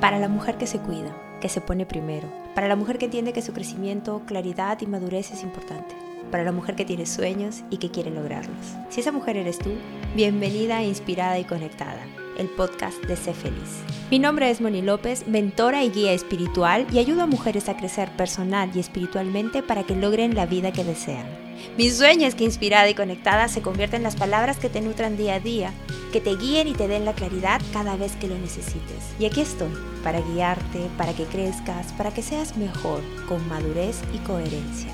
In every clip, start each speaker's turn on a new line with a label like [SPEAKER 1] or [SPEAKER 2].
[SPEAKER 1] Para la mujer que se cuida, que se pone primero. Para la mujer que entiende que su crecimiento, claridad y madurez es importante. Para la mujer que tiene sueños y que quiere lograrlos. Si esa mujer eres tú, bienvenida, inspirada y conectada el podcast de Sé Feliz. Mi nombre es Moni López, mentora y guía espiritual y ayudo a mujeres a crecer personal y espiritualmente para que logren la vida que desean. Mi sueño es que inspirada y conectada se convierta en las palabras que te nutran día a día, que te guíen y te den la claridad cada vez que lo necesites. Y aquí estoy, para guiarte, para que crezcas, para que seas mejor, con madurez y coherencia,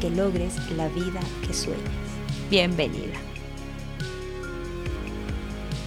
[SPEAKER 1] que logres la vida que sueñas. Bienvenida.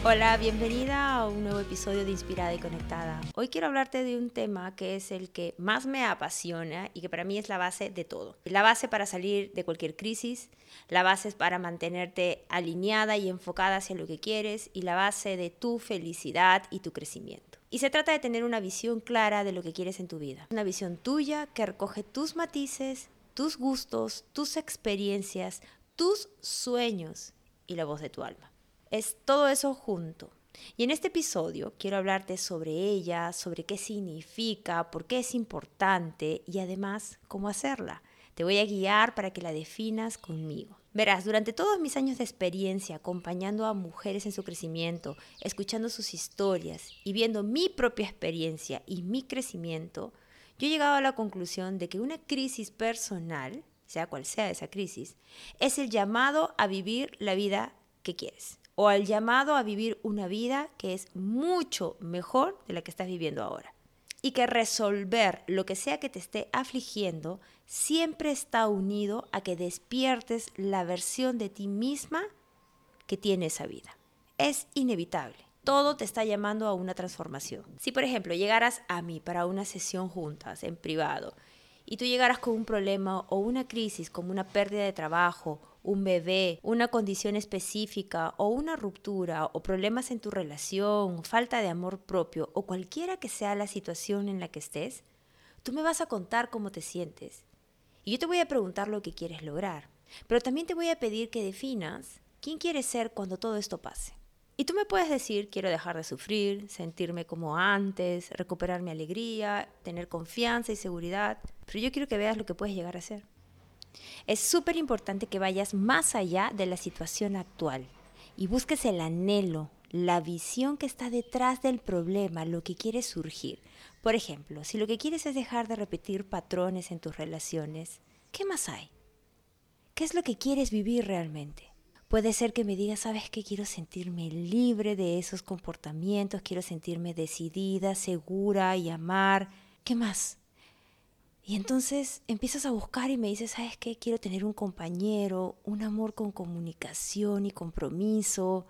[SPEAKER 1] Hola, bienvenida a un nuevo episodio de Inspirada y Conectada. Hoy quiero hablarte de un tema que es el que más me apasiona y que para mí es la base de todo. La base para salir de cualquier crisis, la base para mantenerte alineada y enfocada hacia lo que quieres y la base de tu felicidad y tu crecimiento. Y se trata de tener una visión clara de lo que quieres en tu vida. Una visión tuya que recoge tus matices, tus gustos, tus experiencias, tus sueños y la voz de tu alma. Es todo eso junto. Y en este episodio quiero hablarte sobre ella, sobre qué significa, por qué es importante y además cómo hacerla. Te voy a guiar para que la definas conmigo. Verás, durante todos mis años de experiencia acompañando a mujeres en su crecimiento, escuchando sus historias y viendo mi propia experiencia y mi crecimiento, yo he llegado a la conclusión de que una crisis personal, sea cual sea esa crisis, es el llamado a vivir la vida que quieres o al llamado a vivir una vida que es mucho mejor de la que estás viviendo ahora. Y que resolver lo que sea que te esté afligiendo siempre está unido a que despiertes la versión de ti misma que tiene esa vida. Es inevitable. Todo te está llamando a una transformación. Si por ejemplo llegaras a mí para una sesión juntas en privado y tú llegaras con un problema o una crisis como una pérdida de trabajo un bebé, una condición específica o una ruptura o problemas en tu relación, falta de amor propio o cualquiera que sea la situación en la que estés, tú me vas a contar cómo te sientes. Y yo te voy a preguntar lo que quieres lograr. Pero también te voy a pedir que definas quién quieres ser cuando todo esto pase. Y tú me puedes decir, quiero dejar de sufrir, sentirme como antes, recuperar mi alegría, tener confianza y seguridad. Pero yo quiero que veas lo que puedes llegar a ser. Es súper importante que vayas más allá de la situación actual y busques el anhelo, la visión que está detrás del problema, lo que quiere surgir. Por ejemplo, si lo que quieres es dejar de repetir patrones en tus relaciones, ¿qué más hay? ¿Qué es lo que quieres vivir realmente? Puede ser que me digas, sabes que quiero sentirme libre de esos comportamientos, quiero sentirme decidida, segura y amar. ¿Qué más? Y entonces empiezas a buscar y me dices, ¿sabes qué? Quiero tener un compañero, un amor con comunicación y compromiso.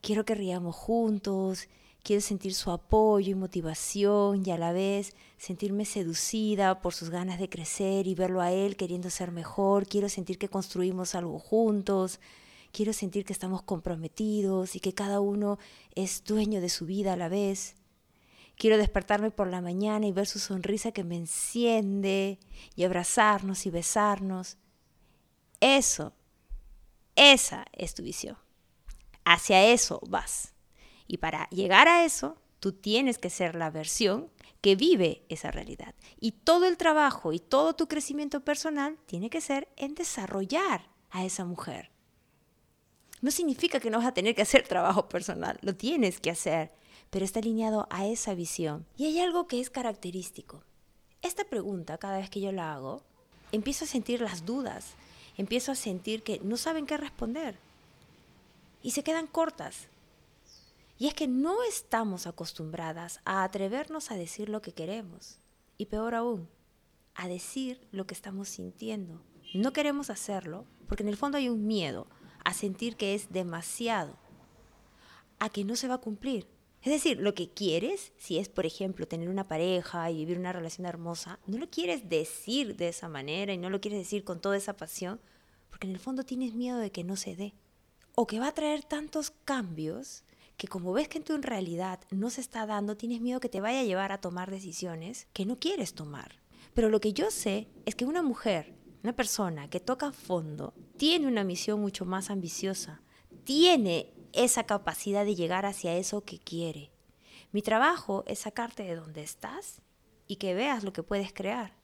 [SPEAKER 1] Quiero que riamos juntos. Quiero sentir su apoyo y motivación y a la vez sentirme seducida por sus ganas de crecer y verlo a él queriendo ser mejor. Quiero sentir que construimos algo juntos. Quiero sentir que estamos comprometidos y que cada uno es dueño de su vida a la vez. Quiero despertarme por la mañana y ver su sonrisa que me enciende y abrazarnos y besarnos. Eso, esa es tu visión. Hacia eso vas. Y para llegar a eso, tú tienes que ser la versión que vive esa realidad. Y todo el trabajo y todo tu crecimiento personal tiene que ser en desarrollar a esa mujer. No significa que no vas a tener que hacer trabajo personal, lo tienes que hacer, pero está alineado a esa visión. Y hay algo que es característico. Esta pregunta, cada vez que yo la hago, empiezo a sentir las dudas, empiezo a sentir que no saben qué responder y se quedan cortas. Y es que no estamos acostumbradas a atrevernos a decir lo que queremos. Y peor aún, a decir lo que estamos sintiendo. No queremos hacerlo porque en el fondo hay un miedo a sentir que es demasiado, a que no se va a cumplir, es decir, lo que quieres, si es, por ejemplo, tener una pareja y vivir una relación hermosa, no lo quieres decir de esa manera y no lo quieres decir con toda esa pasión, porque en el fondo tienes miedo de que no se dé. O que va a traer tantos cambios que como ves que en tu realidad no se está dando, tienes miedo que te vaya a llevar a tomar decisiones que no quieres tomar. Pero lo que yo sé es que una mujer, una persona que toca fondo, tiene una misión mucho más ambiciosa, tiene esa capacidad de llegar hacia eso que quiere. Mi trabajo es sacarte de donde estás y que veas lo que puedes crear.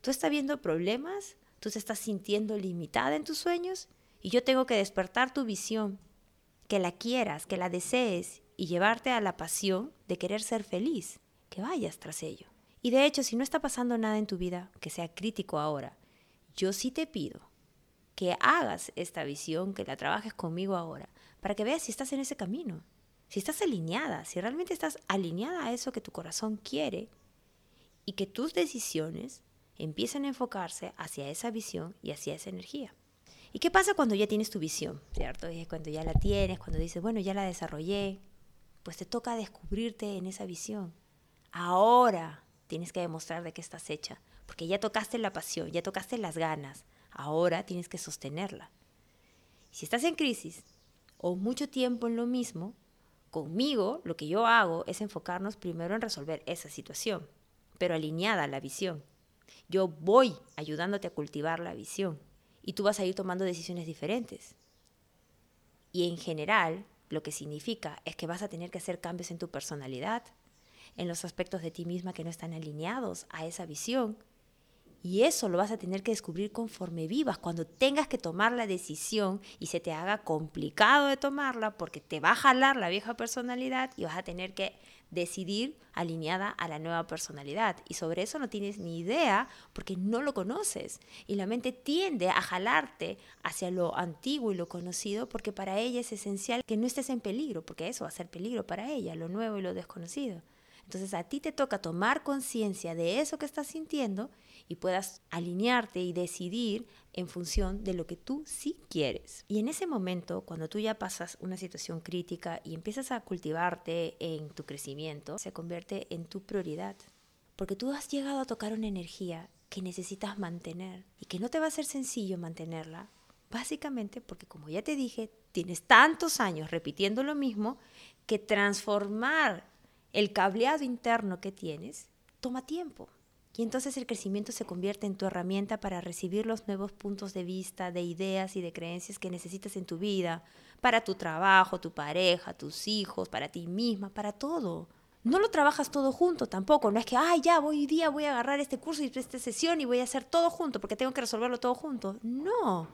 [SPEAKER 1] Tú estás viendo problemas, tú te estás sintiendo limitada en tus sueños y yo tengo que despertar tu visión, que la quieras, que la desees y llevarte a la pasión de querer ser feliz, que vayas tras ello. Y de hecho, si no está pasando nada en tu vida que sea crítico ahora, yo sí te pido que hagas esta visión, que la trabajes conmigo ahora, para que veas si estás en ese camino, si estás alineada, si realmente estás alineada a eso que tu corazón quiere y que tus decisiones empiecen a enfocarse hacia esa visión y hacia esa energía. ¿Y qué pasa cuando ya tienes tu visión? ¿Cierto? cuando ya la tienes, cuando dices, bueno, ya la desarrollé, pues te toca descubrirte en esa visión. Ahora tienes que demostrar de qué estás hecha, porque ya tocaste la pasión, ya tocaste las ganas, ahora tienes que sostenerla. Si estás en crisis o mucho tiempo en lo mismo, conmigo lo que yo hago es enfocarnos primero en resolver esa situación, pero alineada a la visión. Yo voy ayudándote a cultivar la visión y tú vas a ir tomando decisiones diferentes. Y en general, lo que significa es que vas a tener que hacer cambios en tu personalidad, en los aspectos de ti misma que no están alineados a esa visión. Y eso lo vas a tener que descubrir conforme vivas, cuando tengas que tomar la decisión y se te haga complicado de tomarla porque te va a jalar la vieja personalidad y vas a tener que decidir alineada a la nueva personalidad. Y sobre eso no tienes ni idea porque no lo conoces. Y la mente tiende a jalarte hacia lo antiguo y lo conocido porque para ella es esencial que no estés en peligro, porque eso va a ser peligro para ella, lo nuevo y lo desconocido. Entonces a ti te toca tomar conciencia de eso que estás sintiendo y puedas alinearte y decidir en función de lo que tú sí quieres. Y en ese momento, cuando tú ya pasas una situación crítica y empiezas a cultivarte en tu crecimiento, se convierte en tu prioridad. Porque tú has llegado a tocar una energía que necesitas mantener y que no te va a ser sencillo mantenerla. Básicamente porque, como ya te dije, tienes tantos años repitiendo lo mismo que transformar el cableado interno que tienes toma tiempo. Y entonces el crecimiento se convierte en tu herramienta para recibir los nuevos puntos de vista, de ideas y de creencias que necesitas en tu vida, para tu trabajo, tu pareja, tus hijos, para ti misma, para todo. No lo trabajas todo junto tampoco, no es que, ay, ya, hoy día voy a agarrar este curso y esta sesión y voy a hacer todo junto porque tengo que resolverlo todo junto. No,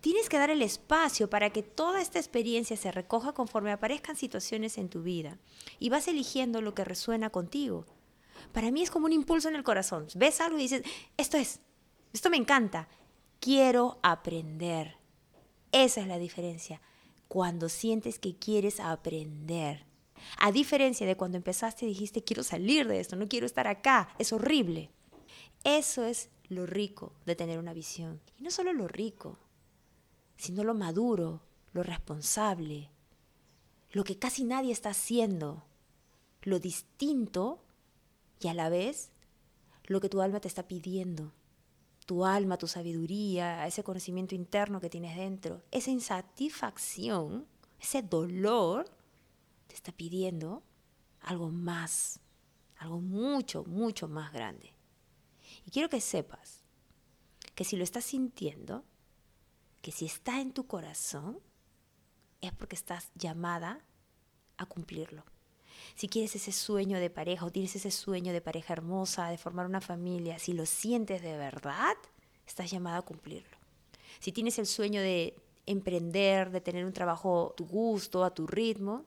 [SPEAKER 1] tienes que dar el espacio para que toda esta experiencia se recoja conforme aparezcan situaciones en tu vida y vas eligiendo lo que resuena contigo. Para mí es como un impulso en el corazón. Ves algo y dices, esto es, esto me encanta, quiero aprender. Esa es la diferencia. Cuando sientes que quieres aprender. A diferencia de cuando empezaste y dijiste, quiero salir de esto, no quiero estar acá, es horrible. Eso es lo rico de tener una visión. Y no solo lo rico, sino lo maduro, lo responsable, lo que casi nadie está haciendo, lo distinto y a la vez lo que tu alma te está pidiendo. Tu alma, tu sabiduría, ese conocimiento interno que tienes dentro, esa insatisfacción, ese dolor, te está pidiendo algo más, algo mucho, mucho más grande. Y quiero que sepas que si lo estás sintiendo, que si está en tu corazón, es porque estás llamada a cumplirlo. Si quieres ese sueño de pareja o tienes ese sueño de pareja hermosa, de formar una familia, si lo sientes de verdad, estás llamada a cumplirlo. Si tienes el sueño de emprender, de tener un trabajo a tu gusto, a tu ritmo,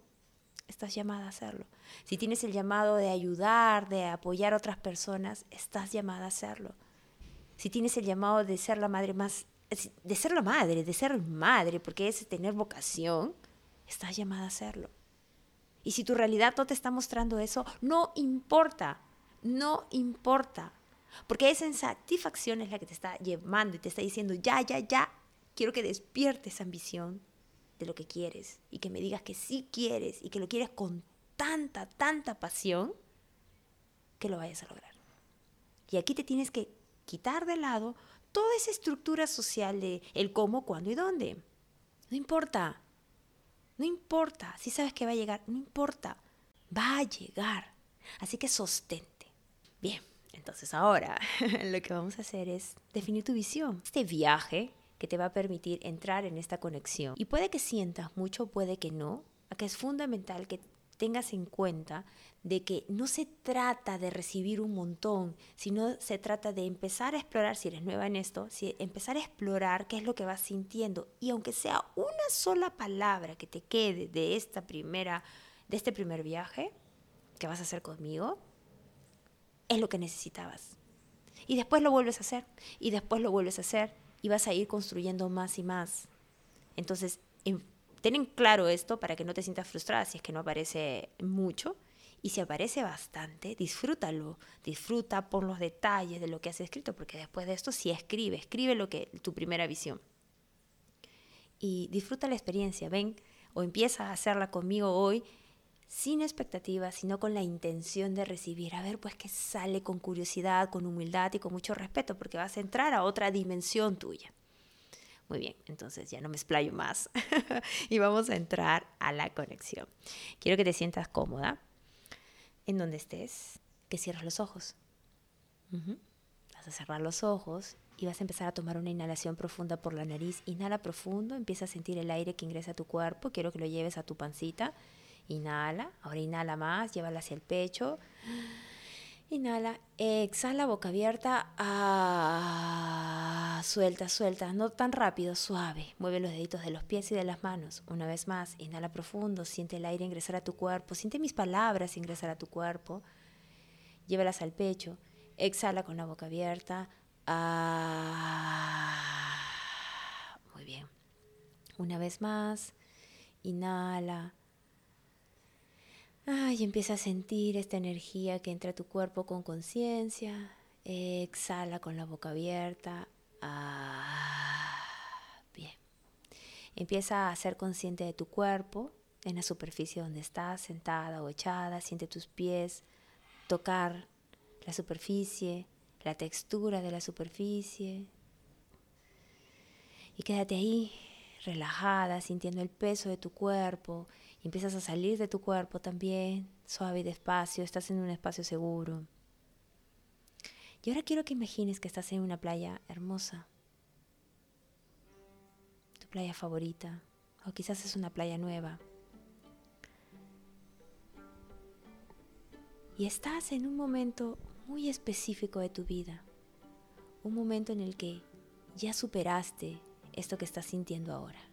[SPEAKER 1] estás llamada a hacerlo. Si tienes el llamado de ayudar, de apoyar a otras personas, estás llamada a hacerlo. Si tienes el llamado de ser la madre más de ser la madre, de ser madre, porque es tener vocación, estás llamada a hacerlo. Y si tu realidad no te está mostrando eso, no importa, no importa. Porque esa insatisfacción es la que te está llevando y te está diciendo, ya, ya, ya, quiero que despiertes ambición de lo que quieres y que me digas que sí quieres y que lo quieres con tanta, tanta pasión que lo vayas a lograr. Y aquí te tienes que quitar de lado toda esa estructura social de el cómo, cuándo y dónde. No importa. No importa. Si sabes que va a llegar, no importa. Va a llegar. Así que sostente. Bien, entonces ahora lo que vamos a hacer es definir tu visión. Este viaje que te va a permitir entrar en esta conexión. Y puede que sientas mucho, puede que no. que es fundamental que tengas en cuenta de que no se trata de recibir un montón, sino se trata de empezar a explorar, si eres nueva en esto, si empezar a explorar qué es lo que vas sintiendo y aunque sea una sola palabra que te quede de esta primera de este primer viaje que vas a hacer conmigo, es lo que necesitabas. Y después lo vuelves a hacer, y después lo vuelves a hacer, y vas a ir construyendo más y más. Entonces, ten claro esto para que no te sientas frustrada si es que no aparece mucho. Y si aparece bastante, disfrútalo, disfruta, por los detalles de lo que has escrito, porque después de esto sí escribe, escribe lo que tu primera visión. Y disfruta la experiencia, ven, o empieza a hacerla conmigo hoy sin expectativas, sino con la intención de recibir. A ver, pues que sale con curiosidad, con humildad y con mucho respeto, porque vas a entrar a otra dimensión tuya. Muy bien, entonces ya no me explayo más y vamos a entrar a la conexión. Quiero que te sientas cómoda en donde estés, que cierres los ojos. Vas a cerrar los ojos y vas a empezar a tomar una inhalación profunda por la nariz. Inhala profundo, empieza a sentir el aire que ingresa a tu cuerpo. Quiero que lo lleves a tu pancita Inhala, ahora inhala más, llévala hacia el pecho. Inhala, exhala, boca abierta. Ah, suelta, suelta, no tan rápido, suave. Mueve los deditos de los pies y de las manos. Una vez más, inhala profundo, siente el aire ingresar a tu cuerpo, siente mis palabras ingresar a tu cuerpo. Llévalas al pecho. Exhala con la boca abierta. Ah, muy bien. Una vez más, inhala. Y empieza a sentir esta energía que entra a tu cuerpo con conciencia. Exhala con la boca abierta. Ah, bien. Empieza a ser consciente de tu cuerpo en la superficie donde estás, sentada o echada. Siente tus pies tocar la superficie, la textura de la superficie. Y quédate ahí, relajada, sintiendo el peso de tu cuerpo empiezas a salir de tu cuerpo también, suave y despacio, estás en un espacio seguro. Y ahora quiero que imagines que estás en una playa hermosa, tu playa favorita, o quizás es una playa nueva. Y estás en un momento muy específico de tu vida, un momento en el que ya superaste esto que estás sintiendo ahora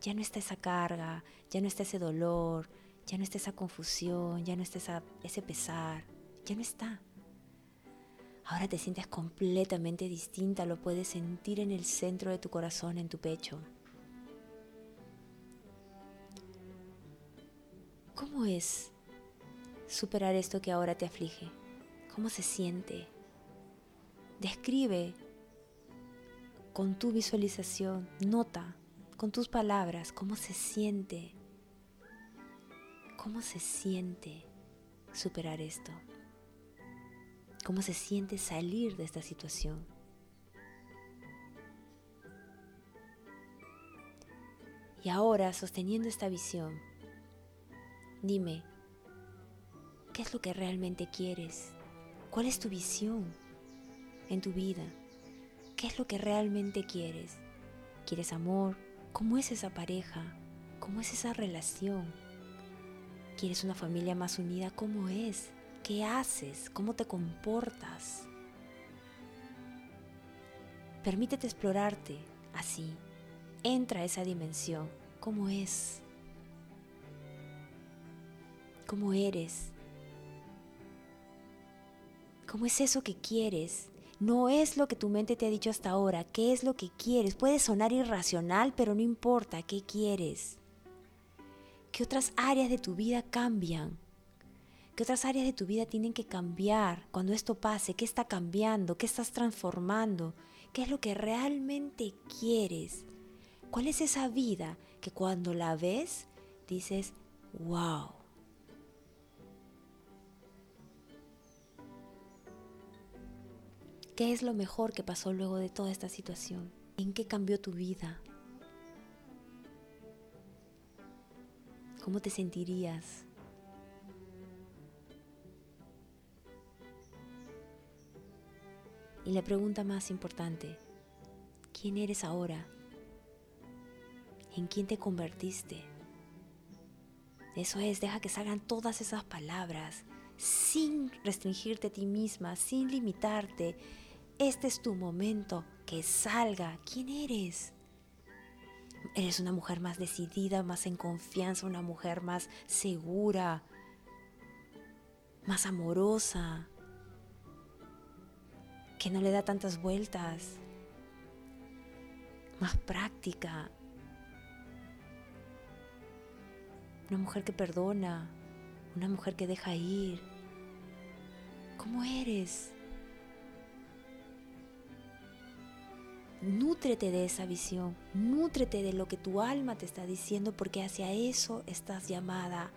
[SPEAKER 1] ya no está esa carga, ya no está ese dolor, ya no está esa confusión, ya no está ese pesar, ya no está. Ahora te sientes completamente distinta, lo puedes sentir en el centro de tu corazón, en tu pecho. ¿Cómo es superar esto que ahora te aflige? ¿Cómo se siente? Describe con tu visualización, nota con tus palabras cómo se siente, cómo se siente superar esto, cómo se siente salir de esta situación. Y ahora, sosteniendo esta visión, dime, ¿qué es lo que realmente quieres? ¿Cuál es tu visión en tu vida? ¿Qué es lo que realmente quieres? ¿Quieres amor? ¿Cómo es esa pareja? ¿Cómo es esa relación? ¿Quieres una familia más unida? ¿Cómo es? ¿Qué haces? ¿Cómo te comportas? Permítete explorarte así. Entra a esa dimensión. ¿Cómo es? ¿Cómo eres? ¿Cómo es eso que quieres? No es lo que tu mente te ha dicho hasta ahora. ¿Qué es lo que quieres? Puede sonar irracional, pero no importa. ¿Qué quieres? ¿Qué otras áreas de tu vida cambian? ¿Qué otras áreas de tu vida tienen que cambiar cuando esto pase? ¿Qué está cambiando? ¿Qué estás transformando? ¿Qué es lo que realmente quieres? ¿Cuál es esa vida que cuando la ves dices, wow? ¿Qué es lo mejor que pasó luego de toda esta situación? ¿En qué cambió tu vida? ¿Cómo te sentirías? Y la pregunta más importante, ¿quién eres ahora? ¿En quién te convertiste? Eso es, deja que salgan todas esas palabras sin restringirte a ti misma, sin limitarte. Este es tu momento, que salga. ¿Quién eres? Eres una mujer más decidida, más en confianza, una mujer más segura, más amorosa, que no le da tantas vueltas, más práctica. Una mujer que perdona, una mujer que deja ir. ¿Cómo eres? Nútrete de esa visión, nútrete de lo que tu alma te está diciendo porque hacia eso estás llamada.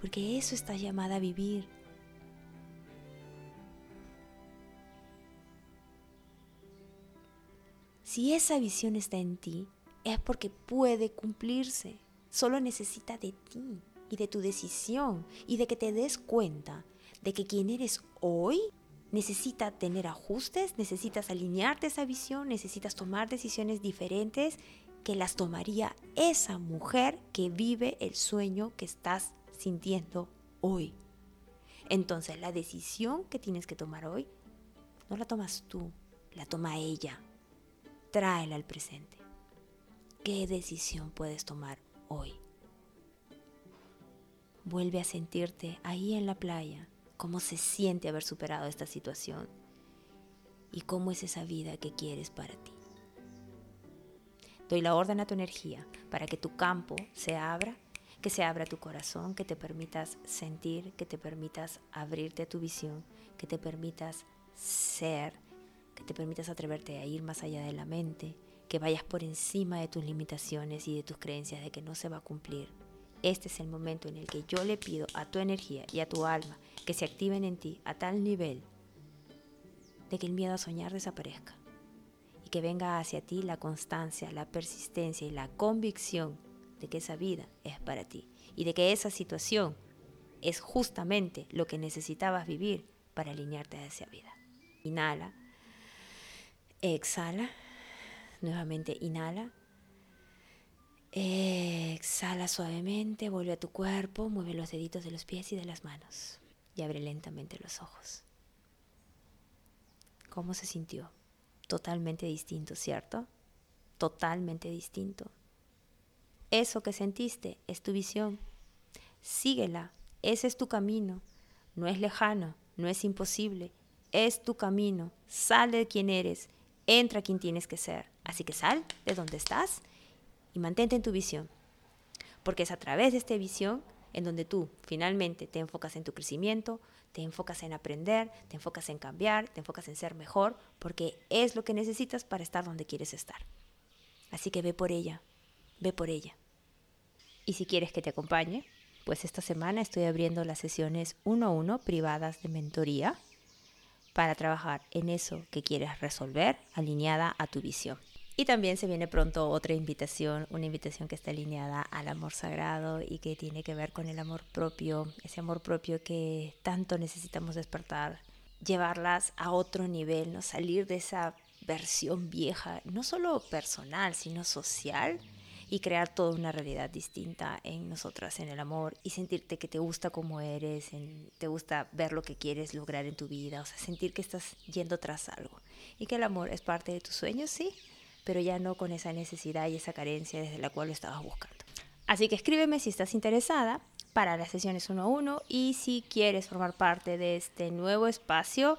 [SPEAKER 1] Porque eso estás llamada a vivir. Si esa visión está en ti, es porque puede cumplirse. Solo necesita de ti y de tu decisión y de que te des cuenta de que quien eres hoy necesita tener ajustes, necesitas alinearte esa visión, necesitas tomar decisiones diferentes que las tomaría esa mujer que vive el sueño que estás sintiendo hoy. Entonces la decisión que tienes que tomar hoy no la tomas tú, la toma ella. Tráela al presente. ¿Qué decisión puedes tomar hoy? Vuelve a sentirte ahí en la playa, cómo se siente haber superado esta situación y cómo es esa vida que quieres para ti. Doy la orden a tu energía para que tu campo se abra, que se abra tu corazón, que te permitas sentir, que te permitas abrirte a tu visión, que te permitas ser, que te permitas atreverte a ir más allá de la mente, que vayas por encima de tus limitaciones y de tus creencias de que no se va a cumplir. Este es el momento en el que yo le pido a tu energía y a tu alma que se activen en ti a tal nivel de que el miedo a soñar desaparezca y que venga hacia ti la constancia, la persistencia y la convicción de que esa vida es para ti y de que esa situación es justamente lo que necesitabas vivir para alinearte a esa vida. Inhala, exhala, nuevamente inhala, exhala suavemente, vuelve a tu cuerpo, mueve los deditos de los pies y de las manos y abre lentamente los ojos. ¿Cómo se sintió? Totalmente distinto, ¿cierto? Totalmente distinto. Eso que sentiste es tu visión. Síguela. Ese es tu camino. No es lejano, no es imposible. Es tu camino. Sal de quien eres. Entra quien tienes que ser. Así que sal de donde estás y mantente en tu visión. Porque es a través de esta visión en donde tú finalmente te enfocas en tu crecimiento, te enfocas en aprender, te enfocas en cambiar, te enfocas en ser mejor, porque es lo que necesitas para estar donde quieres estar. Así que ve por ella, ve por ella. Y si quieres que te acompañe, pues esta semana estoy abriendo las sesiones uno a uno privadas de mentoría para trabajar en eso que quieres resolver alineada a tu visión. Y también se viene pronto otra invitación, una invitación que está alineada al amor sagrado y que tiene que ver con el amor propio, ese amor propio que tanto necesitamos despertar, llevarlas a otro nivel, ¿no? salir de esa versión vieja, no solo personal, sino social y crear toda una realidad distinta en nosotras, en el amor y sentirte que te gusta como eres, en, te gusta ver lo que quieres lograr en tu vida, o sea, sentir que estás yendo tras algo y que el amor es parte de tus sueños, sí, pero ya no con esa necesidad y esa carencia desde la cual lo estabas buscando. Así que escríbeme si estás interesada para las sesiones uno a uno y si quieres formar parte de este nuevo espacio,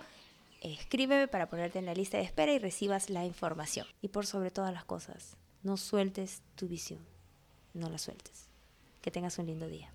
[SPEAKER 1] escríbeme para ponerte en la lista de espera y recibas la información. Y por sobre todas las cosas, no sueltes tu visión, no la sueltes. Que tengas un lindo día.